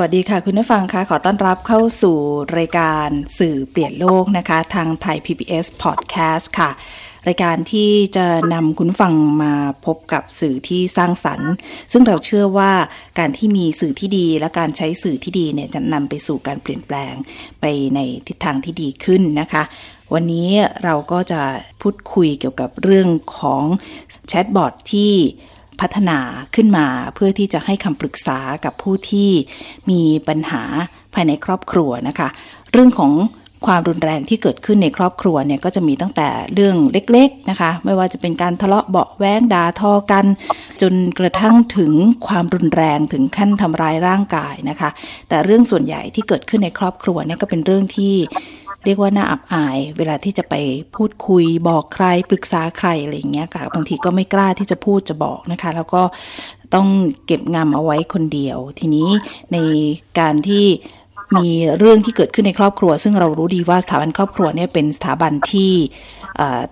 วัสดีค่ะ คุณผู้ฟังคะขอต้อนรับเข้าสู่รายการสื่อเปลี่ยนโลกนะคะ ทางไทย PBS Podcast ค่ะ รายการที่จะนำคุณฟังมาพบกับสื่อที่สร้างสรรค์ ซึ่งเราเชื่อว่าการที่มีสื่อที่ดีและการใช้สื่อที่ดีเนี่ยจะนำไปสู่การเปลี่ยนแปลงไปในทิศทางที่ดีขึ้นนะคะวันนี้เราก็จะพูดคุยเกี่ยวกับเรื่องของแชทบอทที่ พัฒนาขึ้นมาเพื่อที่จะให้คำปรึกษากับผู้ที่มีปัญหาภายในครอบครัวนะคะ เรื่องของความรุนแรงที่เกิดขึ้นในครอบครัวเนี่ยก็จะมีตั้งแต่เรื่องเล็กๆนะคะ ไม่ว่าจะเป็นการทะเลาะเบาะแว้งด่าทอกัน จนกระทั่งถึงความรุนแรงถึงขั้นทำร้ายร่างกายนะคะ แต่เรื่องส่วนใหญ่ที่เกิดขึ้นในครอบครัวเนี่ยก็เป็นเรื่องที่ เรียกว่าน่าอับอาย เวลาที่จะไปพูดคุยบอกใครปรึกษาใครอะไรอย่างเงี้ยค่ะ บางทีก็ไม่กล้าที่จะพูดจะบอกนะคะ แล้วก็ต้องเก็บงำเอาไว้คนเดียว ทีนี้ในการที่มีเรื่องที่เกิดขึ้นในครอบครัว ซึ่งเรารู้ดีว่าสถาบันครอบครัวเนี่ยเป็นสถาบันที่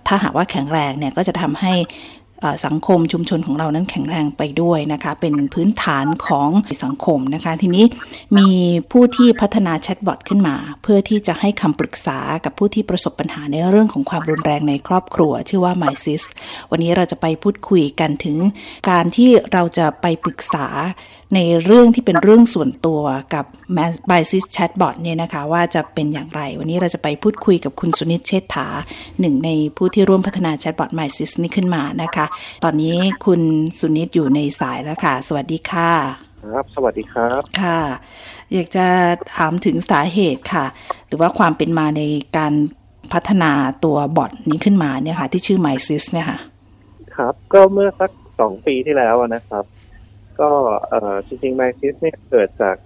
ถ้าหากว่าแข็งแรงเนี่ยก็จะทำให้ สังคมชุมชนของเรานั้นแข็งแรงไปด้วยนะคะ เป็นพื้นฐานของสังคมนะคะ ทีนี้มีผู้ที่พัฒนาแชทบอทขึ้นมา เพื่อที่จะให้คำปรึกษากับผู้ที่ประสบปัญหาในเรื่องของความรุนแรงในครอบครัว ชื่อว่า MySis วันนี้เราจะไปพูดคุยกันถึงการที่เราจะไปปรึกษา ในเรื่องที่เป็นเรื่องส่วนตัวกับ b y s y s Chatbot เนี่ยนะคะ ว่าจะเป็นอย่างไร วันนี้เราจะไปพูดคุยกับคุณสุนิตเชษฐาหนึ่งในผู้ที่ร่วมพัฒนา Chatbot m y s y s นี้ขึ้นมานะคะ ตอนนี้คุณสุนิตอยู่ในสายแล้วค่ะ สวัสดีค่ะครับ สวัสดีครับ ค่ะ อยากจะถามถึงสาเหตุค่ะ หรือว่าความเป็นมาในการพัฒนาตัวบอทนี้ขึ้นมาเนี่ยค่ะ ที่ชื่อ MySys เนี่ยค่ะ ครับ ก็เมื่อสักสองปีที่แล้วนะครับ ก็จริงๆไมซิสเนี่ยเกิดจาก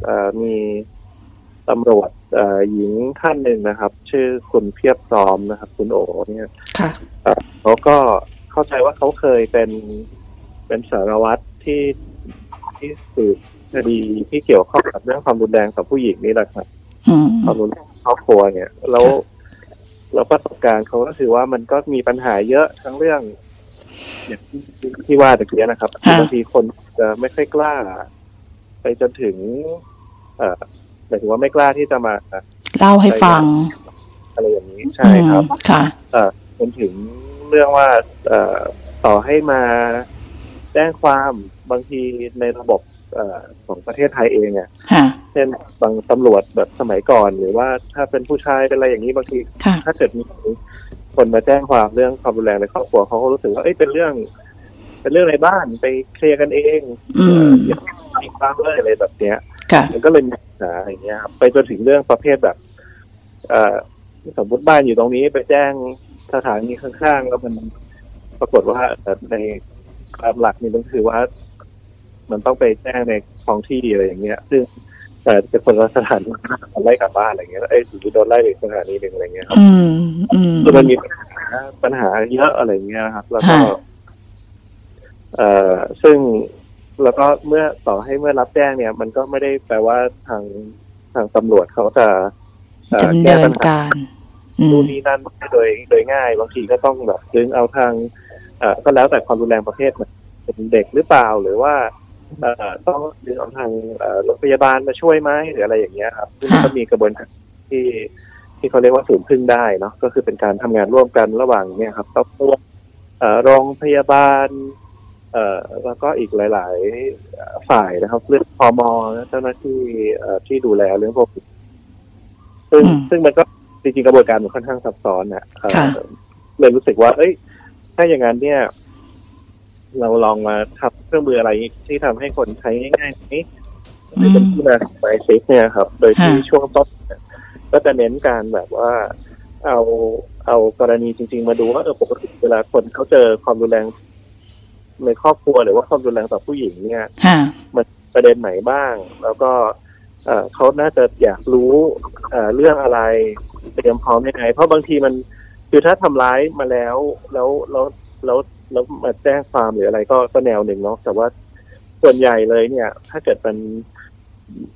มีตำรวจหญิงท่านหนึ่งนะครับ ชื่อคุณเพียบพร้อมนะครับ คุณโอเนี่ยเขาก็เข้าใจว่าเขาเคยเป็นเป็นสารวัตรที่ที่สืบคดีที่เกี่ยวข้องกับเรื่องความรุนแรงต่อผู้หญิงนี่แหละครับความรุนแรงครอบครัวเนี่ย แล้วแล้วประสบการณ์เขาก็คือว่ามันก็มีปัญหาเยอะทั้งเรื่องอย่างที่ว่าตะกี้นะครับบางทีคน จะไม่ค่อยกล้า ไปจนถึง เอ่อหมายถึงว่าไม่กล้าที่จะมาเล่าให้ฟัง อะไรอย่างนี้ใช่ครับค่ะ เอ่อจนถึงเรื่องว่า เอ่อต่อให้มาแจ้งความบางทีในระบบอของประเทศไทยเองอะเช่นบางตำรวจแบบสมัยก่อน หรือว่าถ้าเป็นผู้ชายเป็นอะไรอย่างนี้บางที ถ้าเกิดมีคนมาแจ้งความเรื่องความรุนแรงในครอบครัวเขาก็รู้สึกว่าเอ้ยเป็นเรื่อง เป็นเรื่องในบ้านไปเคลียร์กันเองอย่ามีความเลยอะไรแบบเนี้ยมันก็เลยมีปัญหาอย่างเงี้ยครับไปจนถึงเรื่องประเภทแบบเอ่อสมมติบ้านอยู่ตรงนี้ไปแจ้งสถานีข้างๆแล้วมันปรากฏว่าในความหลักนี่มันคือว่า มันต้องไปแจ้งในท้องที่อะไรอย่างเงี้ย ซึ่งแต่เป็นคนละสถานไล่กลับบ้านอะไรเงี้ยไอ้ถือโดนไล่ไปสถานีหนึ่งอะไรเงี้ยครับคือมันมีปัญหาปัญหาเยอะอะไรเงี้ยครับ แล้วก็ เอ่อซึ่งแล้วก็เมื่อต่อให้เมื่อรับแจ้งเนี่ย มันก็ไม่ได้แปลว่าทางทางตำรวจเขาจะแก้ปัญหาดูนี้นั่นโดยโดยง่าย บางทีก็ต้องแบบดึงเอาทางเอ่อก็แล้วแต่ความรุนแรงประเภทมันเป็นเด็กหรือเปล่าหรือว่าต้องดึงเอาทางโรงพยาบาลมาช่วยไหมหรืออะไรอย่างเงี้ยครับซึ่งก็มีกระบวนการที่ที่เขาเรียกว่าศูนย์พึ่งได้เนาะก็คือเป็นการทำงานร่วมกันระหว่างเนี่ยครับต้องร่วมโรงพยาบาล เอ่อแล้วก็อีกหลาย ๆ ฝ่ายนะครับ เรื่องพมเจ้าหน้าที่ที่ดูแลเรื่องพวกซึ่งซึ่งมันก็จริง ๆ กระบวนการมันค่อนข้างซับซ้อนอะเลยรู้สึกว่า เอ้ย ถ้าอย่างนั้นเนี่ย เราลองมาทำเครื่องมืออะไรที่ทำให้คนใช้ง่ายๆนี้เป็นที่มาไมซิกเนี่ยครับ โดยที่ช่วงต้นก็จะเน้นการแบบว่าเอาเอากรณีจริง ๆ มาดูว่าเออปกติเวลาคนเขาเจอความรุนแรง ในครอบครัวหรือว่าความรุนแรงต่อผู้หญิงเนี่ยมันประเด็นไหนบ้าง แล้วก็เเขาน่าจะอยากรู้เรื่องอะไรเตรียมพร้อมยังไงเพราะบางทีมันคือถ้าทำร้ายมาแล้วแล้วแล้วแล้วแล้วมาแจ้งความหรืออะไรก็ก็แนวหนึ่งเนาะแต่ว่าส่วนใหญ่เลยเนี่ย ถ้าเกิดมัน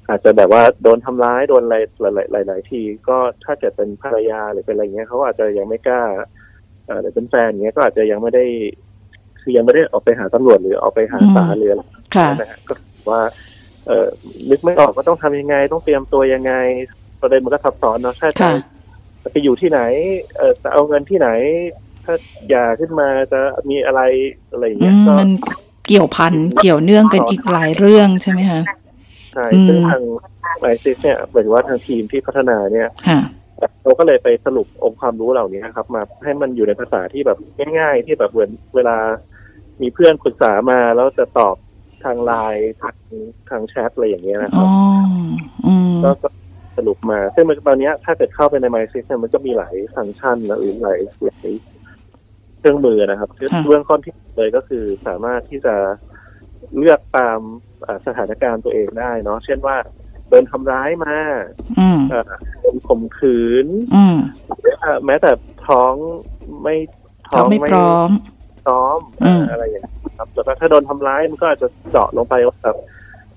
อาจจะแบบว่าโดนทำร้ายโดนอะไรหลายหลายทีก็ถ้าเกิดเป็นภรรยาหรือเป็นอะไรเงี้ยเขาอาจจะยังไม่กล้าเออหรือเป็นแฟนเงี้ยก็อาจจะยังไม่ได้ คือยังไม่ได้ออกไปหาตำรวจหรือออกไปหาศาลหรืออะไรนะฮะก็ว่า เออนึกไม่ออกว่าต้องทำยังไง ต้องเตรียมตัวยังไง ประเด็นมันก็ซับซ้อนเนาะใช่ใช่จะไปอยู่ที่ไหน เออจะเอาเงินที่ไหน ถ้าหย่าขึ้นมาจะมีอะไรอะไรอย่างเงี้ยก็มันเกี่ยวพันเกี่ยวเนื่องกันอีกหลายเรื่องใช่ไหมคะใช่ซึ่งทางไอซิสเนี่ยหมายถึงว่าทางทีมที่พัฒนาเนี่ยเราก็เลยไปสรุปองค์ความรู้เหล่านี้ครับ มาให้มันอยู่ในภาษาที่แบบง่าย ๆ ที่แบบเหมือนเวลา มีเพื่อนปรึกษามาแล้วจะตอบทางไลน์ทางทางแชทอะไรอย่างเงี้ยนะครับก็สรุปมาซึ่งมันตอนนี้ถ้าเกิดเข้าไปใน m y s เนี่ยมันก็มีหลายฟังก์ชันหรือหลายหลายเครื่องมือนะครับเรื่องข้อที่เลยก็คือสามารถที่จะเลือกตามสถานการณ์ตัวเองได้เนาะเช่นว่าโดนทำร้ายมาโดนข่มขืนแม้แต่ท้องไม่ท้องไม่พร้อม พร้อมอะไรอย่างนี้ครับแล้วก็ถ้าโดนทำร้ายมันก็อาจจะเจาะลงไปว่าแบบ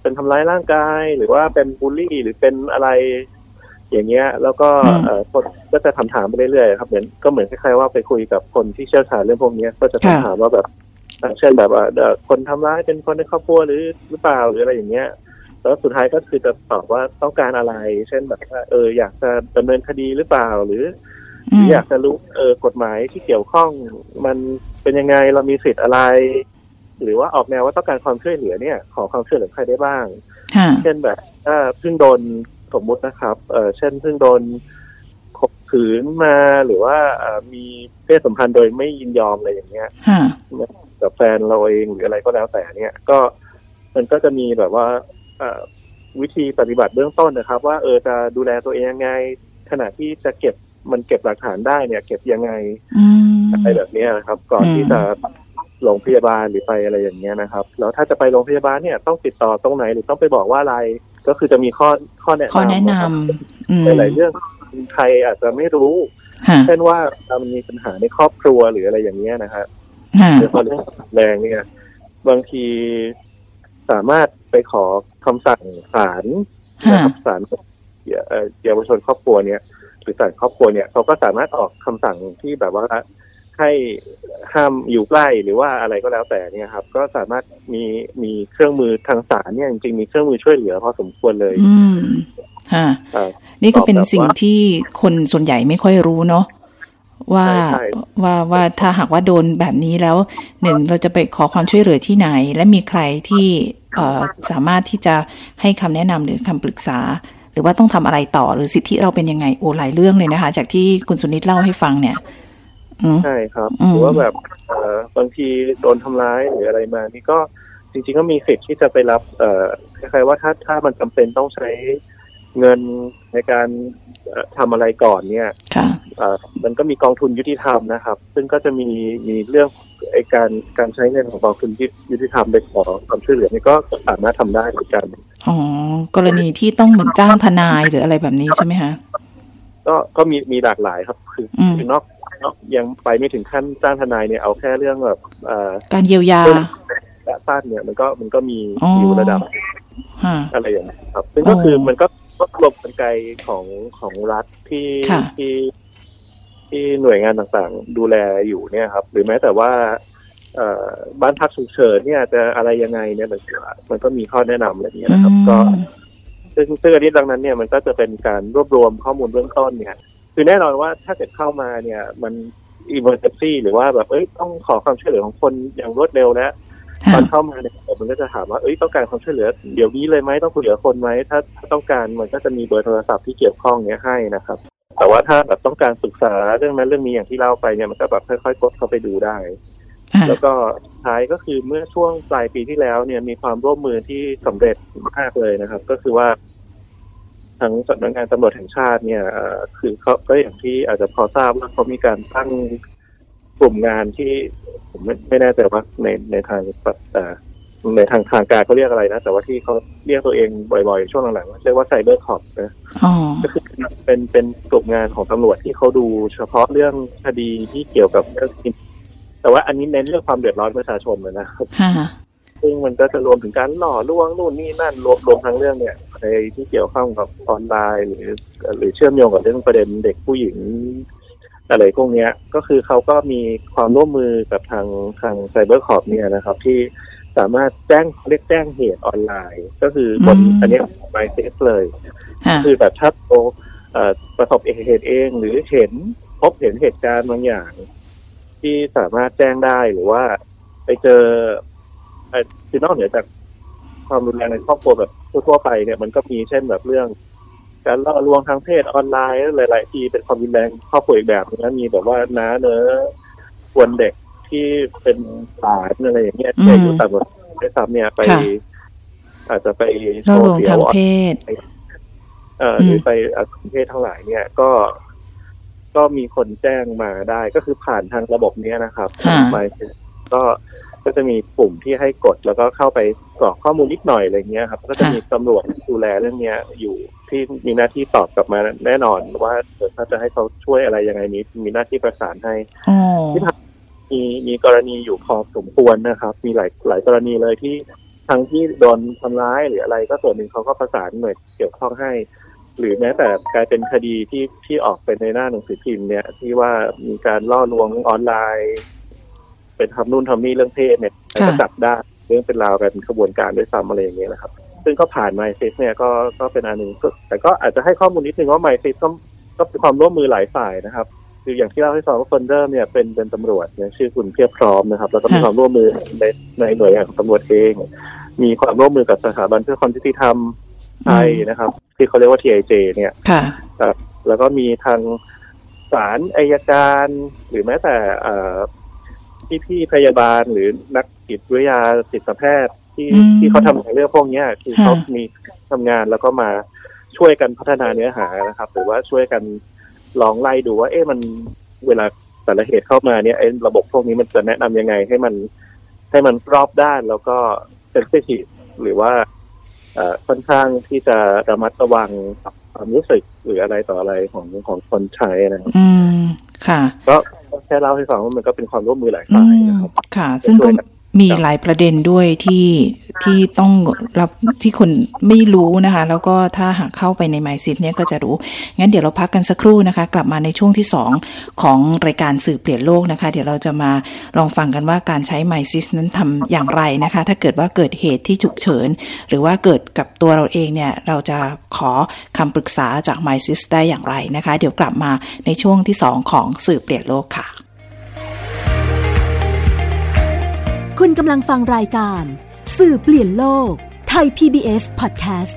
เป็นทำร้ายร่างกายหรือว่าเป็นบูลลี่หรือเป็นอะไร อย่างเงี้ย แล้วก็เอคนก็จะถามถามไปเรื่อยๆครับเหมือนก็เหมือนคล้ายๆว่าไปคุยกับคนที่เชี่ยวชาญเรื่องพวกนี้ก็จะถามถามว่าแบบเช่นแบบว่าคนทำร้ายเป็นคนในครอบครัวหรือหรือเปล่าหรืออะไรอย่างเงี้ยแล้วสุดท้ายก็คือจะตอบว่าต้องการอะไร เช่นแบบว่าเอออยากจะดำเนินคดีหรือเปล่าหรือ หรืออยากจะรู้เออกฎหมายที่เกี่ยวข้องมันเป็นยังไงเรามีสิทธิ์อะไร หรือว่าออกแนวว่าต้องการความช่วยเหลือเนี่ย ขอความช่วยเหลือใครได้บ้าง เช่นแบบถ้าเพิ่งโดนสมมุตินะครับ เออเช่นเพิ่งโดนข่มขืนมาหรือว่ามีเพศสัมพันธ์โดยไม่ยินยอมอะไรอย่างเงี้ยกับแฟนเราเองหรืออะไรก็แล้วแต่เนี่ย ก็มันก็จะมีแบบว่าวิธีปฏิบัติเบื้องต้นนะครับ ว่าเออจะดูแลตัวเองยังไงขณะที่จะเก็บ มันเก็บหลักฐานได้เนี่ย เก็บยังไงอะไรแบบนี้นะครับ ก่อนที่จะโรงพยาบาลหรือไปอะไรอย่างเงี้ยนะครับ แล้วถ้าจะไปโรงพยาบาลเนี่ยต้องติดต่อตรงไหนหรือต้องไปบอกว่าอะไรก็คือจะมีข้อข้อแนะนำข้อแนะนำหลายเรื่องใครอาจจะไม่รู้ เช่นว่ามันมีปัญหาในครอบครัวหรืออะไรอย่างเงี้ยนะครับหรือพอเรื่องแรงเนี่ย บางทีสามารถไปขอคำสั่งศาลนะครับศาลเยาวชนครอบครัวเนี่ย หรือศาลครอบครัวเนี่ยเขาก็สามารถออกคำสั่งที่แบบว่าให้ห้ามอยู่ใกล้หรือว่าอะไรก็แล้วแต่เนี่ยครับ ก็สามารถมีมีเครื่องมือทางศาลเนี่ยจริงๆมีเครื่องมือช่วยเหลือพอสมควรเลย อืมฮะนี่ก็เป็นสิ่งที่คนส่วนใหญ่ไม่ค่อยรู้เนาะว่าว่าว่าถ้าหากว่าโดนแบบนี้แล้วหนึ่งเราจะไปขอความช่วยเหลือที่ไหน และมีใครที่เออสามารถที่จะให้คำแนะนำหรือคำปรึกษา หรือว่าต้องทำอะไรต่อหรือสิทธิเราเป็นยังไงโอ้หลายเรื่องเลยนะคะ จากที่คุณสุนิตเล่าให้ฟังเนี่ยใช่ครับหรือว่าแบบเอบางทีโดนทำร้ายหรืออะไรมา นี่ก็จริง ๆ ก็มีสิทธิ์ที่จะไปรับ เอ่อคล้ายๆว่าถ้าถ้ามันจำเป็นต้องใช้ เงินในการทำอะไรก่อนเนี่ยมันก็มีกองทุนยุติธรรมนะครับ ซึ่งก็จะมีมีเรื่องไอการการใช้เงินของกองทุนยุติธรรมไปขอความช่วยเหลือนี่ก็สามารถทำได้เหมือนกัน อ๋อ กรณีที่ต้องเหมือนจ้างทนายหรืออะไรแบบนี้ใช่ไหมคะ ก็ก็มีมีหลากหลายครับ คือคือนอกนอกยังไปไม่ถึงขั้นจ้างทนายเนี่ยเอาแค่เรื่องแบบการเยียวยาและต้านเนี่ยมันก็มันก็มีอยู่ระดับอะไรอย่างนี้ครับ ซึ่งก็คือมันก็ ก็รวมกลไกของของรัฐที่ที่ที่หน่วยงานต่างๆ ดูแลอยู่เนี่ยครับ หรือแม้แต่ว่าบ้านพักฉุกเฉินเนี่ยจะอะไรยังไงเนี่ยมันมันก็มีข้อแนะนำอะไรอย่างเงี้ยนะครับ ก็ ซึ่งซึ่งอันนี้ดังนั้นเนี่ยมันก็จะเป็นการรวบรวมข้อมูลเบื้องต้นเนี่ย คือแน่นอนว่าถ้าเกิดเข้ามาเนี่ย มันอีเมอร์เจนซี่หรือว่าแบบเอ้ยต้องขอความช่วยเหลือของคนอย่างรวดเร็วแล้ว ตอนเข้ามาเนี่ยมันก็จะถามว่าเอ้ยต้องการความช่วยเหลือ เดี๋ยวนี้เลยไหมต้องคุยกับคนไหมถ้าต้องการมันก็จะมีเบอร์โทรศัพท์ที่เกี่ยวข้องเนี้ยให้นะครับ แต่ว่าถ้าแบบต้องการศึกษาเรื่องนั้นเรื่องนี้อย่างที่เล่าไปเนี่ยมันก็แบบค่อยๆกดเข้าไปดูได้ แล้วก็ท้ายก็คือเมื่อช่วงปลายปีที่แล้วเนี่ยมีความร่วมมือที่สำเร็จมากเลยนะครับ ก็คือว่าทั้งสำนักงานตำรวจแห่งชาติเนี่ยคือเขาก็อย่างที่อาจจะพอทราบว่าเขามีการตั้ง กลุ่มงานที่ผมไม่ไม่แน่ใจว่าในในทางในทางทางการเขาเรียกอะไรนะ แต่ว่าที่เขาเรียกตัวเองบ่อยๆ ช่วงหลังๆเรียกว่าไซเบอร์คอปนะก็คือเป็นเป็นกลุ่มงานของตำรวจที่เขาดูเฉพาะเรื่องคดีที่เกี่ยวกับเรื่องแต่ว่าอันนี้เน้นเรื่องความเดือดร้อนประชาชนเลยนะครับซึ่งมันก็จะรวมถึงการล่อลวงนู่นนี่นั่นรวมรวมทั้งเรื่องเนี่ยในที่เกี่ยวข้องกับออนไลน์ หรือ หรือเชื่อมโยงกับเรื่องประเด็นเด็กผู้หญิง อะไรพวกนี้ก็คือเขาก็มีความร่วมมือกับทางทาง Cyber Cop เนี่ยนะครับ ที่สามารถแจ้งเรียกแจ้งเหตุออนไลน์ ก็คือบนอันนี้ My Sis เลย คือแบบถ้าโอประสบเหตุเองหรือเห็นพบเห็นเหตุการณ์บางอย่าง ที่สามารถแจ้งได้หรือว่า ไปเจอคือนอกเหนือจากความรุนแรงในครอบครัวแบบทั่วไปเนี่ยมันก็มีเช่นแบบเรื่อง การล่อลวงทางเพศออนไลน์หลาย ๆ ทีเป็นความรุนแรงครอบครัวอีกแบบนึงมีแบบว่าน้าเนื้อควรเด็กที่เป็นสารอะไรอย่างเงี้ยที่อายุต่ำกว่าได้ซ้ำเนี่ยไป อาจจะไปโชว์เสียวเพศเอ่อหรือไปอาเพศทั้งหลายเนี่ยก็ก็มีคนแจ้งมาได้ก็คือผ่านทางระบบนี้นะครับไปก็ ก็จะมีปุ่มที่ให้กดแล้วก็เข้าไปกรอกข้อมูลนิดหน่อยอะไรเงี้ยครับ ก็จะมีตำรวจดูแลเรื่องเนี้ยอยู่ที่มีหน้าที่ตอบกลับมาแน่นอนว่าถ้าจะให้เขาช่วยอะไรยังไงนี้มีหน้าที่ประสานให้ที่มีมีกรณีอยู่พอสมควรนะครับ มีหลายหลายกรณีเลยที่ทั้งที่โดนทำร้ายหรืออะไรก็ส่วนหนึ่งเขาก็ประสานหน่วยเกี่ยวข้องให้ หรือแม้แต่กลายเป็นคดีที่ที่ออกเป็นในหน้าหนังสือพิมพ์เนี่ยที่ว่ามีการล่อลวงออนไลน์ เป็นทำนู่นทำนี่เรื่องเพศเนี่ยก็จับได้เรื่องเป็นราวกันขบวนการด้วยซ้ำอะไรอย่างเงี้ยนะครับ ซึ่งก็ผ่านไมซิสเนี่ยก็ก็เป็นอันหนึ่งแต่ก็อาจจะให้ข้อมูลนิดนึงว่าไมซิสก็ก็เป็นความร่วมมือหลายฝ่ายนะครับ คืออย่างที่เล่าให้ฟังว่าคนเดิมเนี่ยเป็นเป็นตำรวจเนี่ยชื่อคุณเพียบพร้อมนะครับ แล้วก็มีความร่วมมือในในหน่วยงานของตำรวจเอง มีความร่วมมือกับสถาบันเพื่อความยุติธรรมไทยนะครับ ที่เขาเรียกว่า TIJ เนี่ยแล้วก็มีทางศาลอายการ หรือแม้แต่ พี่ๆพยาบาลหรือนักจิตวิทยาจิตแพทย์ที่ที่เขาทำเรื่องพวกนี้คือเขามีทำงานแล้วก็มาช่วยกันพัฒนาเนื้อหานะครับ หรือว่าช่วยกันลองไล่ดูว่า เอ๊ะมันเวลาแต่ละเหตุเข้ามาเนี่ยไอ้ระบบพวกนี้มันจะแนะนํำยังไงให้มันให้มันรอบด้านแล้วก็เซนซิทีฟหรือว่าค่อนข้างที่จะระมัดระวังความรู้สึกหรืออะไรต่ออะไรของของคนใช้นะครับ อืม ค่ะ ก็ แค่เล่าให้ฟังว่ามันก็เป็นความร่วมมือหลายฝ่ายนะครับค่ะ ซึ่งก็ มีหลายประเด็นด้วยที่ที่ต้องรับที่คนไม่รู้นะคะ แล้วก็ถ้าหากเข้าไปในไมซิตเนี่ยก็จะรู้ งั้นเดี๋ยวเราพักกันสักครู่นะคะ กลับมาในช่วงที่ 2 ของรายการสื่อเปลี่ยนโลกนะคะ เดี๋ยวเราจะมาลองฟังกันว่าการใช้ไมซิสนั้นทำอย่างไรนะคะ ถ้าเกิดว่าเกิดเหตุที่ฉุกเฉิน หรือว่าเกิดกับตัวเราเองเนี่ย เราจะขอคำปรึกษาจากไมซิสได้อย่างไรนะคะ เดี๋ยวกลับมาในช่วงที่ 2 ของสื่อเปลี่ยนโลกค่ะ คุณกำลังฟังรายการ สื่อเปลี่ยนโลก ไทย PBS Podcast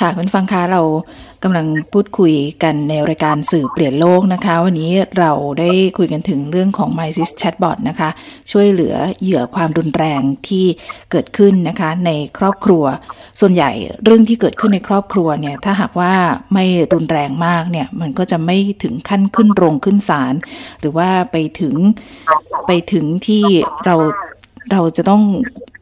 ค่ะคุณฟังคะเรากำลังพูดคุยกันในรายการสื่อเปลี่ยนโลกนะคะ วันนี้เราได้คุยกันถึงเรื่องของ MySys Chatbot นะคะ ช่วยเหลือเหยื่อความรุนแรงที่เกิดขึ้นนะคะ ในครอบครัว ส่วนใหญ่เรื่องที่เกิดขึ้นในครอบครัวเนี่ยถ้าหากว่าไม่รุนแรงมากเนี่ยมันก็จะไม่ถึงขั้นขึ้นโรงขึ้นศาลหรือว่าไปถึงไปถึงที่เรา เราจะต้อง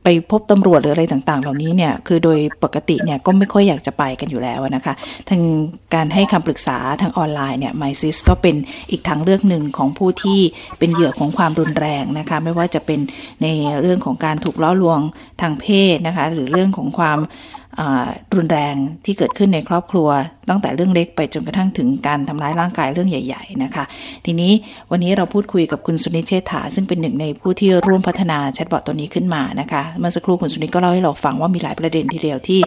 ไปพบตำรวจหรืออะไรต่าง ๆ เหล่านี้เนี่ยคือโดยปกติเนี่ยก็ไม่ค่อยอยากจะไปกันอยู่แล้วนะคะทางการให้คำปรึกษาทางออนไลน์เนี่ย MySys ก็เป็นอีกทางเลือกหนึ่งของผู้ที่เป็นเหยื่อของความรุนแรงนะคะ ไม่ว่าจะเป็นในเรื่องของการถูกล้อลวงทางเพศนะคะ หรือเรื่องของความ รุนแรงที่เกิดขึ้นในครอบครัว ตั้งแต่เรื่องเล็กไปจนกระทั่งถึงการทำร้ายร่างกายเรื่องใหญ่ ๆ นะคะ ทีนี้วันนี้เราพูดคุยกับคุณสุนิเชษฐา ซึ่งเป็นหนึ่งในผู้ที่ร่วมพัฒนาแชทบอทตัวนี้ขึ้นมานะคะเมื่อสักครู่คุณสุนิก็เล่าให้เราฟังว่ามีหลายประเด็นทีเดียวที่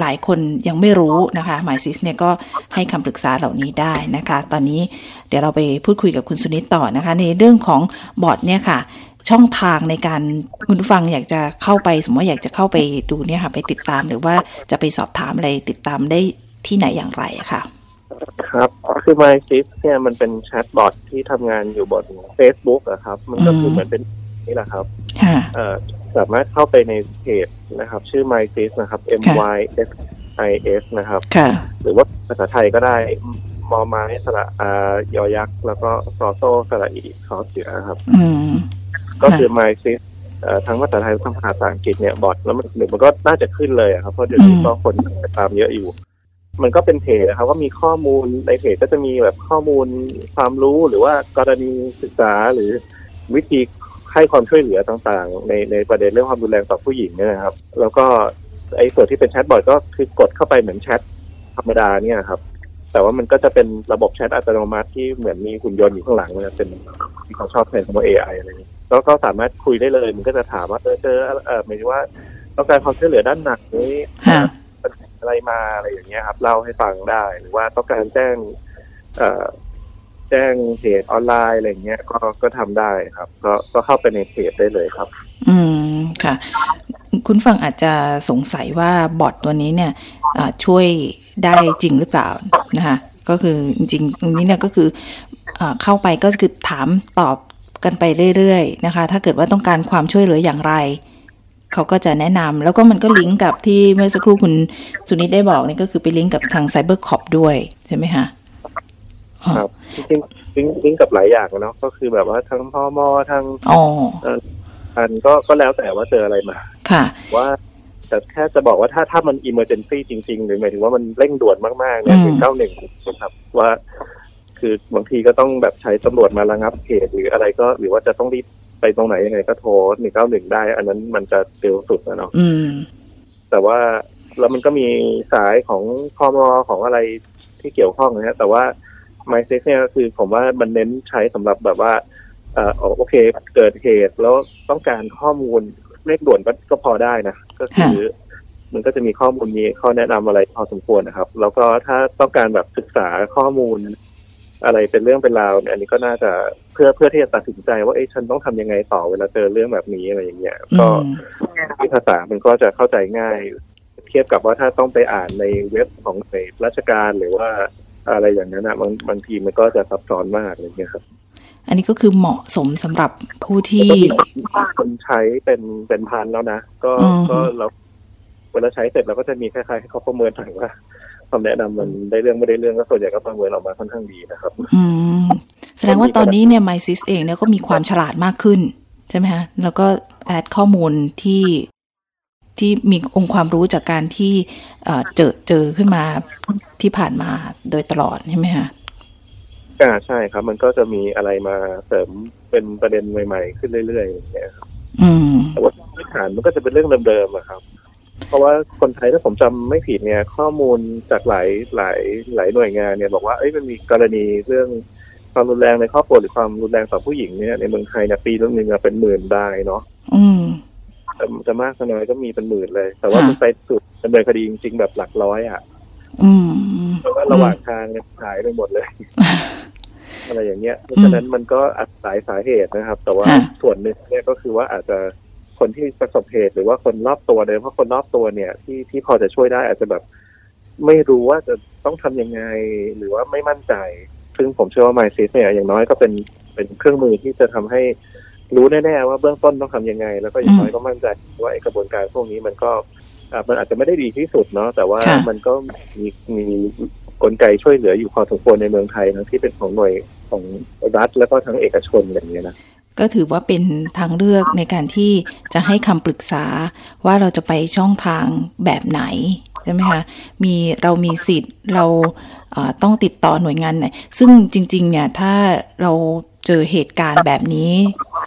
หลายคนยังไม่รู้นะคะหมายซิสเนี่ยก็ให้คำปรึกษาเหล่านี้ได้นะคะ ตอนนี้เดี๋ยวเราไปพูดคุยกับคุณสุนิตต่อนะคะ ในเรื่องของบอทเนี่ยค่ะ ช่องทางในการคุณผู้ฟังอยากจะเข้าไป สมมติอยากจะเข้าไปดูเนี่ยค่ะ ไปติดตามหรือว่าจะไปสอบถามอะไรติดตามได้ที่ไหนอย่างไรคะครับคือ MySys เนี่ยมันเป็นแชทบอทที่ทำงานอยู่บน Facebook อะครับ มันก็คือเหมือนเป็นนี่แหละครับเอ่อสามารถเข้าไปในเพจนะครับ ชื่อ MySys นะครับ M Y S I S นะครับหรือว่าภาษาไทยก็ได้มอมาให้สระอายอยักษ์ แล้วก็ซอโซสระอีซอเสือครับ ก็คือ MySys ทั้งภาษาไทยทั้งภาษาอังกฤษเนี่ยบอทแล้วมันหนึ่งมันก็น่าจะขึ้นเลยครับเพราะเดี๋ยวนี้ก็คนตามเยอะอยู่ มันก็เป็นเพจนะครับก็มีข้อมูลในเพจก็จะมีแบบข้อมูลความรู้หรือว่ากรณีศึกษาหรือวิธีให้ความช่วยเหลือต่างๆ ในในประเด็นเรื่องความรุนแรงต่อผู้หญิงเนี่ยนะครับ แล้วก็ไอ้ส่วนที่เป็นแชทบอทก็คือกดเข้าไปเหมือนแชทธรรมดาเนี่ยครับ แต่ว่ามันก็จะเป็นระบบแชทอัตโนมัติที่เหมือนมีหุ่นยนต์อยู่ข้างหลังมันจะเป็นที่เขาชอบใช้คำว่า AI อะไรนี้ แล้วก็สามารถคุยได้เลย มันก็จะถามว่าเออเจอเออหมายถึงว่าต้องการความช่วยเหลือด้านหนักนี้อะไรมาอะไรอย่างเงี้ยครับเล่าให้ฟังได้หรือว่าต้องการแจ้ง เอ่อแจ้งเพจออนไลน์อะไรเงี้ยก็ก็ทำได้ครับ ก็ก็เข้าไปในเพจได้เลยครับ อืมค่ะ คุณฟังอาจจะสงสัยว่าบอทตัวนี้เนี่ยช่วยได้จริงหรือเปล่านะคะก็คือจริงๆตรงนี้เนี่ยก็คือเข้าไปก็คือถามตอบ กันไปเรื่อยๆนะคะ ถ้าเกิดว่าต้องการความช่วยเหลืออย่างไร เขาก็จะแนะนำแล้วก็มันก็ลิงก์กับที่เมื่อสักครู่คุณสุนิตได้บอกนี่ก็คือไปลิงก์กับทาง Cyber Cop ด้วยใช่ไหมคะครับจริงลิงก์ลิงก์กับหลายอย่างเนาะก็คือแบบว่าทั้งพ่อมอทั้งอ๋ออันก็ก็แล้วแต่ว่าเจออะไรมา ค่ะ ว่าแต่แค่จะบอกว่าถ้าถ้ามันอิมเมอร์เจนซี่จริง ๆ หรือหมายถึงว่ามันเร่งด่วนมากๆเนี่ยถึงเก้าหนึ่งครับว่า คือบางทีก็ต้องแบบใช้ตำรวจมาระงับเหตุหรืออะไรก็หรือว่าจะต้องรีบไปตรงไหนยังไงก็โทรหนึ่งเก้าหนึ่งได้ อันนั้นมันจะเร็วสุดนะเนาะแต่ว่าแล้วมันก็มีสายของพอมอของอะไรที่เกี่ยวข้องนะฮะแต่ว่า m y s e เนี่ยคือผมว่ามันเน้นใช้สำหรับแบบว่าเออโอเค เกิดเหตุแล้วต้องการข้อมูลเร่งด่วนก็ก็พอได้นะ ก็คือ มันก็จะมีข้อมูลมีข้อแนะนำอะไรพอสมควรนะครับ แล้วก็ถ้าต้องการแบบศึกษาข้อมูล อะไรเป็นเรื่องเป็นราวอันนี้ก็น่าจะเพื่อเพื่อที่จะตัดสินใจว่าเอ้ฉันต้องทำยังไงต่อเวลาเจอเรื่องแบบนี้อะไรอย่างเงี้ยก็ที่ภาษามันก็จะเข้าใจง่าย เทียบกับว่าถ้าต้องไปอ่านในเว็บของในราชการหรือว่าอะไรอย่างนั้นอะบางบางทีมันก็จะซับซ้อนมากอะไรเงี้ยครับ อันนี้ก็คือเหมาะสมสำหรับผู้ที่คนใช้เป็นเป็นพันแล้วนะก็ก็เราเวลาใช้เสร็จเราก็จะมีคล้ายๆให้เขาประเมินหน่อยว่า คำแนะนำมันได้เรื่องไม่ได้เรื่องก็ส่วนใหญ่ก็ประเมินออกมาค่อนข้างดีนะครับอืมแสดงว่าตอนนี้เนี่ยไมซิสเองเนี่ยก็มีความฉลาดมากขึ้น ใช่ไหมฮะ แล้วก็แอดข้อมูลที่ที่มีองค์ความรู้จากการที่เจอเจอขึ้นมาที่ผ่านมาโดยตลอดใช่ไหมฮะอ่าใช่ครับ มันก็จะมีอะไรมาเสริมเป็นประเด็นใหม่ ๆ ขึ้นเรื่อยๆอย่างเงี้ยครับแต่ว่าพื้นฐานมันก็จะเป็นเรื่องเดิมๆอะครับ เพราะว่าคนไทยถ้าผมจำไม่ผิดเนี่ย ข้อมูลจากหลายหลายหลายหน่วยงานเนี่ยบอกว่าเอ้ยมันมีกรณีเรื่องความรุนแรงในครอบครัวหรือความรุนแรงต่อผู้หญิงเนี่ยในเมืองไทยเนี่ยปีละหนึ่งเป็นหมื่นรายเนาะอืมจะมากจะน้อยก็มีเป็นหมื่นเลย แต่ว่ามันไปสุดดำเนินคดีจริงๆแบบหลักร้อยอะอืมแต่ว่าระหว่างทางเนี่ยหายไปหมดเลยอะไรอย่างเงี้ยเพราะฉะนั้นมันก็อัดสายสาเหตุนะครับ แต่ว่าส่วนหนึ่งเนี่ยก็คือว่าอาจจะ คนที่ประสบเหตุหรือว่าคนรอบตัวเลยเพราะคนรอบตัวเนี่ย ที่ที่พอจะช่วยได้อาจจะแบบ ไม่รู้ว่าจะต้องทํำยังไงหรือว่าไม่มั่นใจ ซึ่งผมเชื่อว่าไมซิสเนี่ยอย่างน้อยก็เป็นเป็นเครื่องมือที่จะทำให้รู้แน่ๆว่าเบื้องต้นต้องทํำยังไง แล้วก็อย่างน้อยก็มั่นใจว่าไอ้กระบวนการพวกนี้มันก็มันอาจจะไม่ได้ดีที่สุดเนาะแต่ว่ามันก็มีมีกลไกช่วยเหลืออยู่พอสมควรในเมืองไทยทั้งที่เป็นของหน่วยของรัฐแล้วก็ทั้งเอกชนอย่างเงี้ยนะ ก็ถือว่าเป็นทางเลือกในการที่จะให้คำปรึกษาว่าเราจะไปช่องทางแบบไหนใช่ไหมคะ มีเรามีสิทธิ์เราต้องติดต่อหน่วยงานไหน ซึ่งจริง ๆ เนี่ยถ้าเราเจอเหตุการณ์แบบนี้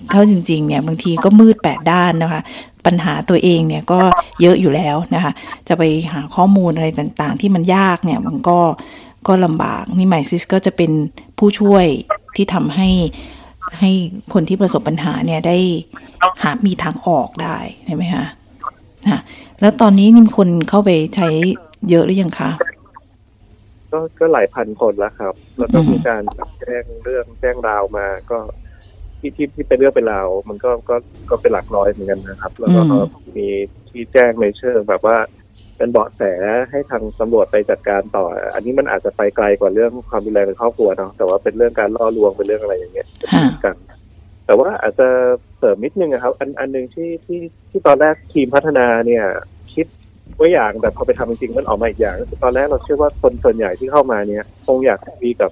เขาจริง ๆ เนี่ยบางทีก็มืดแปดด้านนะคะ ปัญหาตัวเองเนี่ยก็เยอะอยู่แล้วนะคะ จะไปหาข้อมูลอะไรต่างๆ ที่มันยากเนี่ยมันก็ก็ลำบากนี่ไมซิสก็จะเป็นผู้ช่วยที่ทำให้ ให้คนที่ประสบปัญหาเนี่ยได้หามีทางออกได้ใช่ไหมคะนะแล้วตอนนี้มีคนเข้าไปใช้เยอะหรือยังคะก็ก็หลายพันคนแล้วครับ แล้วก็มีการแจ้งเรื่องแจ้งราวมา ก็ที่ที่ที่เป็นเรื่องเป็นราวมันก็ก็ก็เป็นหลักร้อยเหมือนกันนะครับ แล้วก็มีที่แจ้งในเชิงแบบว่า เป็นเบาะแสให้ทางตำรวจไปจัดการต่อ อันนี้มันอาจจะไปไกลกว่าเรื่องความรุนแรงในครอบครัวเนาะแต่ว่าเป็นเรื่องการล่อลวงเป็นเรื่องอะไรอย่างเงี้ยกันแต่ว่าอาจจะเสริมนิดนึงนะครับ อันอันหนึ่งที่ที่ที่ตอนแรกทีมพัฒนาเนี่ย คิดว่าอย่างแต่พอไปทำจริงๆมันออกมาอีกอย่างตอนแรกเราเชื่อว่าคนส่วนใหญ่ที่เข้ามาเนี่ย คงอยากคุยกับ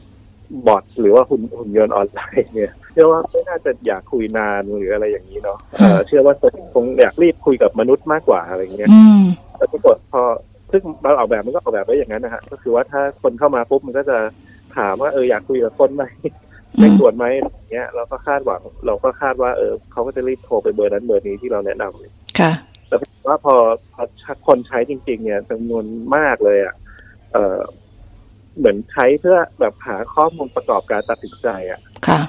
บอทหรือว่าหุ่นหุ่นยนต์ออนไลน์เนี่ยเชื่อว่าไม่น่าจะอยากคุยนานหรืออะไรอย่างนี้เนาะเชื่อว่าคงอยากรีบคุยกับมนุษย์มากกว่าอะไรเงี้ย แต่ปรากฏพอซึ่งเราออกแบบมันก็ออกแบบไว้อย่างนั้นนะฮะก็คือว่าถ้าคนเข้ามาปุ๊บมันก็จะถามว่าเอออยากคุยกับคนไหมไม่ตรวจไหมอย่างเงี้ยเราก็คาดหวัง เราก็คาดว่าเออเขาก็จะรีบโทรไปเบอร์นั้นเบอร์นี้ที่เราแนะนำค่ะแต่ว่าพอพอคนใช้จริง ๆ เนี่ยจำนวนมากเลยอะเออเหมือนใช้เพื่อแบบหาข้อมูลประกอบการตัดสินใจอะค่ะ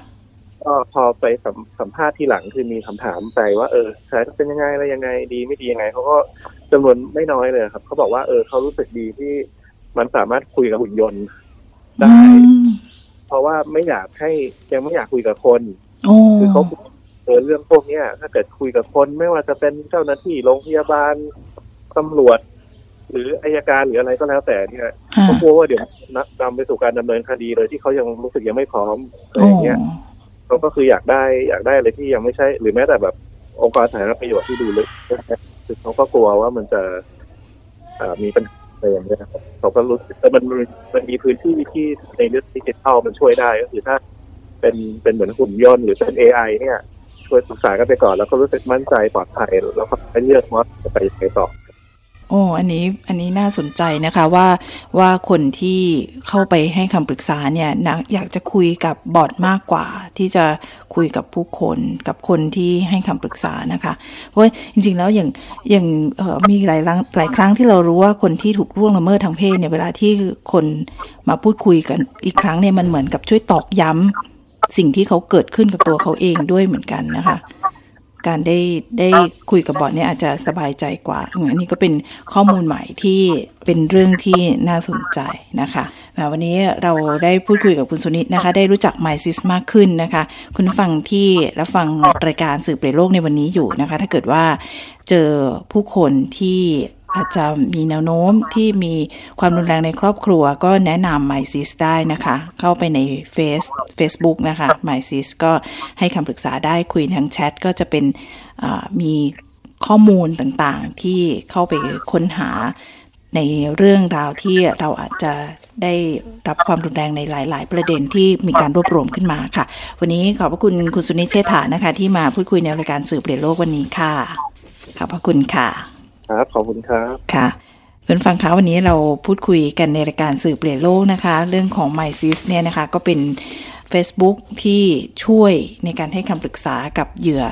ก็พอไปสัมสัมภาษณ์ที่หลังคือมีคำถามไปว่าเออใช้เป็นยังไงอะไรยังไงดีไม่ดียังไงเขาก็จำนวนไม่น้อยเลยครับเขาบอกว่าเออเขารู้สึกดีที่มันสามารถคุยกับหุ่นยนต์ได้ เพราะว่าไม่อยากให้ยังไม่อยากคุยกับคนคือเขาเออเรื่องพวกเนี้ย ถ้าเกิดคุยกับคนไม่ว่าจะเป็นเจ้าหน้าที่โรงพยาบาลตำรวจ หรืออายการหรืออะไรก็แล้วแต่เนี่ยเขากลัวว่าเดี๋ยวนำไปสู่การดำเนินคดีเลยที่เขายังรู้สึกยังไม่พร้อมอะไรอย่างเงี้ย เขาก็คืออยากได้อยากได้อะไรที่ยังไม่ใช่ หรือแม้แต่แบบองค์กรสาธารณประโยชน์ที่ดูลึกคือเขาก็กลัวว่ามันจะมีปัญหาอะไรอย่างเงี้ยครับเขาก็รู้สึกแต่มันมันมีพื้นที่ที่ในเรื่องดิจิทัลมันช่วยได้ก็คือถ้าเป็นเป็นเหมือนหุ่นยนต์หรือเป็น AI เนี่ยช่วยศึกษากันไปก่อนแล้วก็รู้สึกมั่นใจปลอดภัยแล้วก็เลือกว่าจะไปยังไงต่อ โอ้อันนี้อันนี้น่าสนใจนะคะว่าว่าคนที่เข้าไปให้คำปรึกษาเนี่ยนะอยากจะคุยกับบอทมากกว่า ที่จะคุยกับผู้คนกับคนที่ให้คำปรึกษานะคะ เพราะจริงๆแล้วอย่างอย่างมีหลายครั้งหลายครั้งที่เรารู้ว่าคนที่ถูกล่วงละเมิดทางเพศเนี่ยเวลาที่คนมาพูดคุยกันอีกครั้งเนี่ยมันเหมือนกับช่วยตอกย้ำสิ่งที่เขาเกิดขึ้นกับตัวเขาเองด้วยเหมือนกันนะคะ การได้ได้คุยกับบอทเนี่ยอาจจะสบายใจกว่าอันนี้ก็เป็นข้อมูลใหม่ที่เป็นเรื่องที่น่าสนใจนะคะวันนี้เราได้พูดคุยกับคุณสุนิตนะคะ ได้รู้จักไมซิสมากขึ้นนะคะ คุณฟังที่รับฟังรายการสื่อเปรโลกในวันนี้อยู่นะคะ ถ้าเกิดว่าเจอผู้คนที่ อาจจะมีแนวโน้มที่มีความรุนแรงในครอบครัวก็แนะนำ MySys ได้นะคะ เข้าไปในเฟซ Facebook นะคะ MySys ก็ให้คำปรึกษาได้คุยทางแชทก็จะเป็นมีข้อมูลต่างๆที่เข้าไปค้นหาในเรื่องราวที่เราอาจจะได้รับความรุนแรงในหลาย ๆ ประเด็นที่มีการรวบรวมขึ้นมาค่ะ วันนี้ขอบพระคุณคุณสุนิเชษฐานะคะ ที่มาพูดคุยในรายการสื่อเปลี่ยนโลกวันนี้ค่ะ ขอบพระคุณค่ะ ครับขอบคุณครับ ค่ะเพื่อนฟังคะวันนี้เราพูดคุยกันในรายการสื่อเปลี่ยนโลกนะคะ เรื่องของ m y s i s เนี่ยนะคะ ก็เป็น Facebook ที่ช่วยในการให้คำปรึกษากับเหยื่อ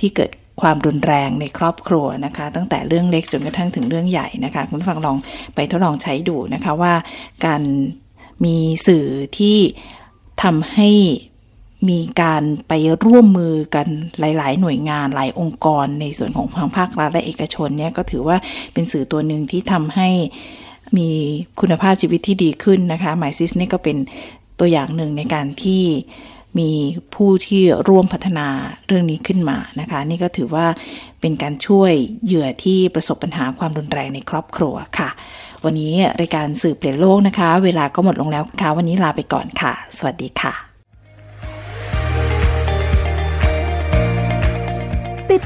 ที่เกิดความรุนแรงในครอบครัวนะคะ ตั้งแต่เรื่องเล็กจนกระทั่งถึงเรื่องใหญ่นะคะ คุณฟังลองไปทดลองใช้ดูนะคะว่าการมีสื่อที่ทำให้ มีการไปร่วมมือกันหลาย ๆ หน่วยงานหลายองค์กรในส่วนของทางภาครัฐและเอกชนเนี่ยก็ถือว่าเป็นสื่อตัวหนึ่งที่ทำให้มีคุณภาพชีวิตที่ดีขึ้นนะคะหมายซิสนี่ก็เป็นตัวอย่างหนึ่งในการที่มีผู้ที่ร่วมพัฒนาเรื่องนี้ขึ้นมานะคะ นี่ก็ถือว่าเป็นการช่วยเหยื่อที่ประสบปัญหาความรุนแรงในครอบครัวค่ะ วันนี้รายการสื่อเปลี่ยนโลกนะคะ เวลาก็หมดลงแล้วค่ะ วันนี้ลาไปก่อนค่ะ สวัสดีค่ะ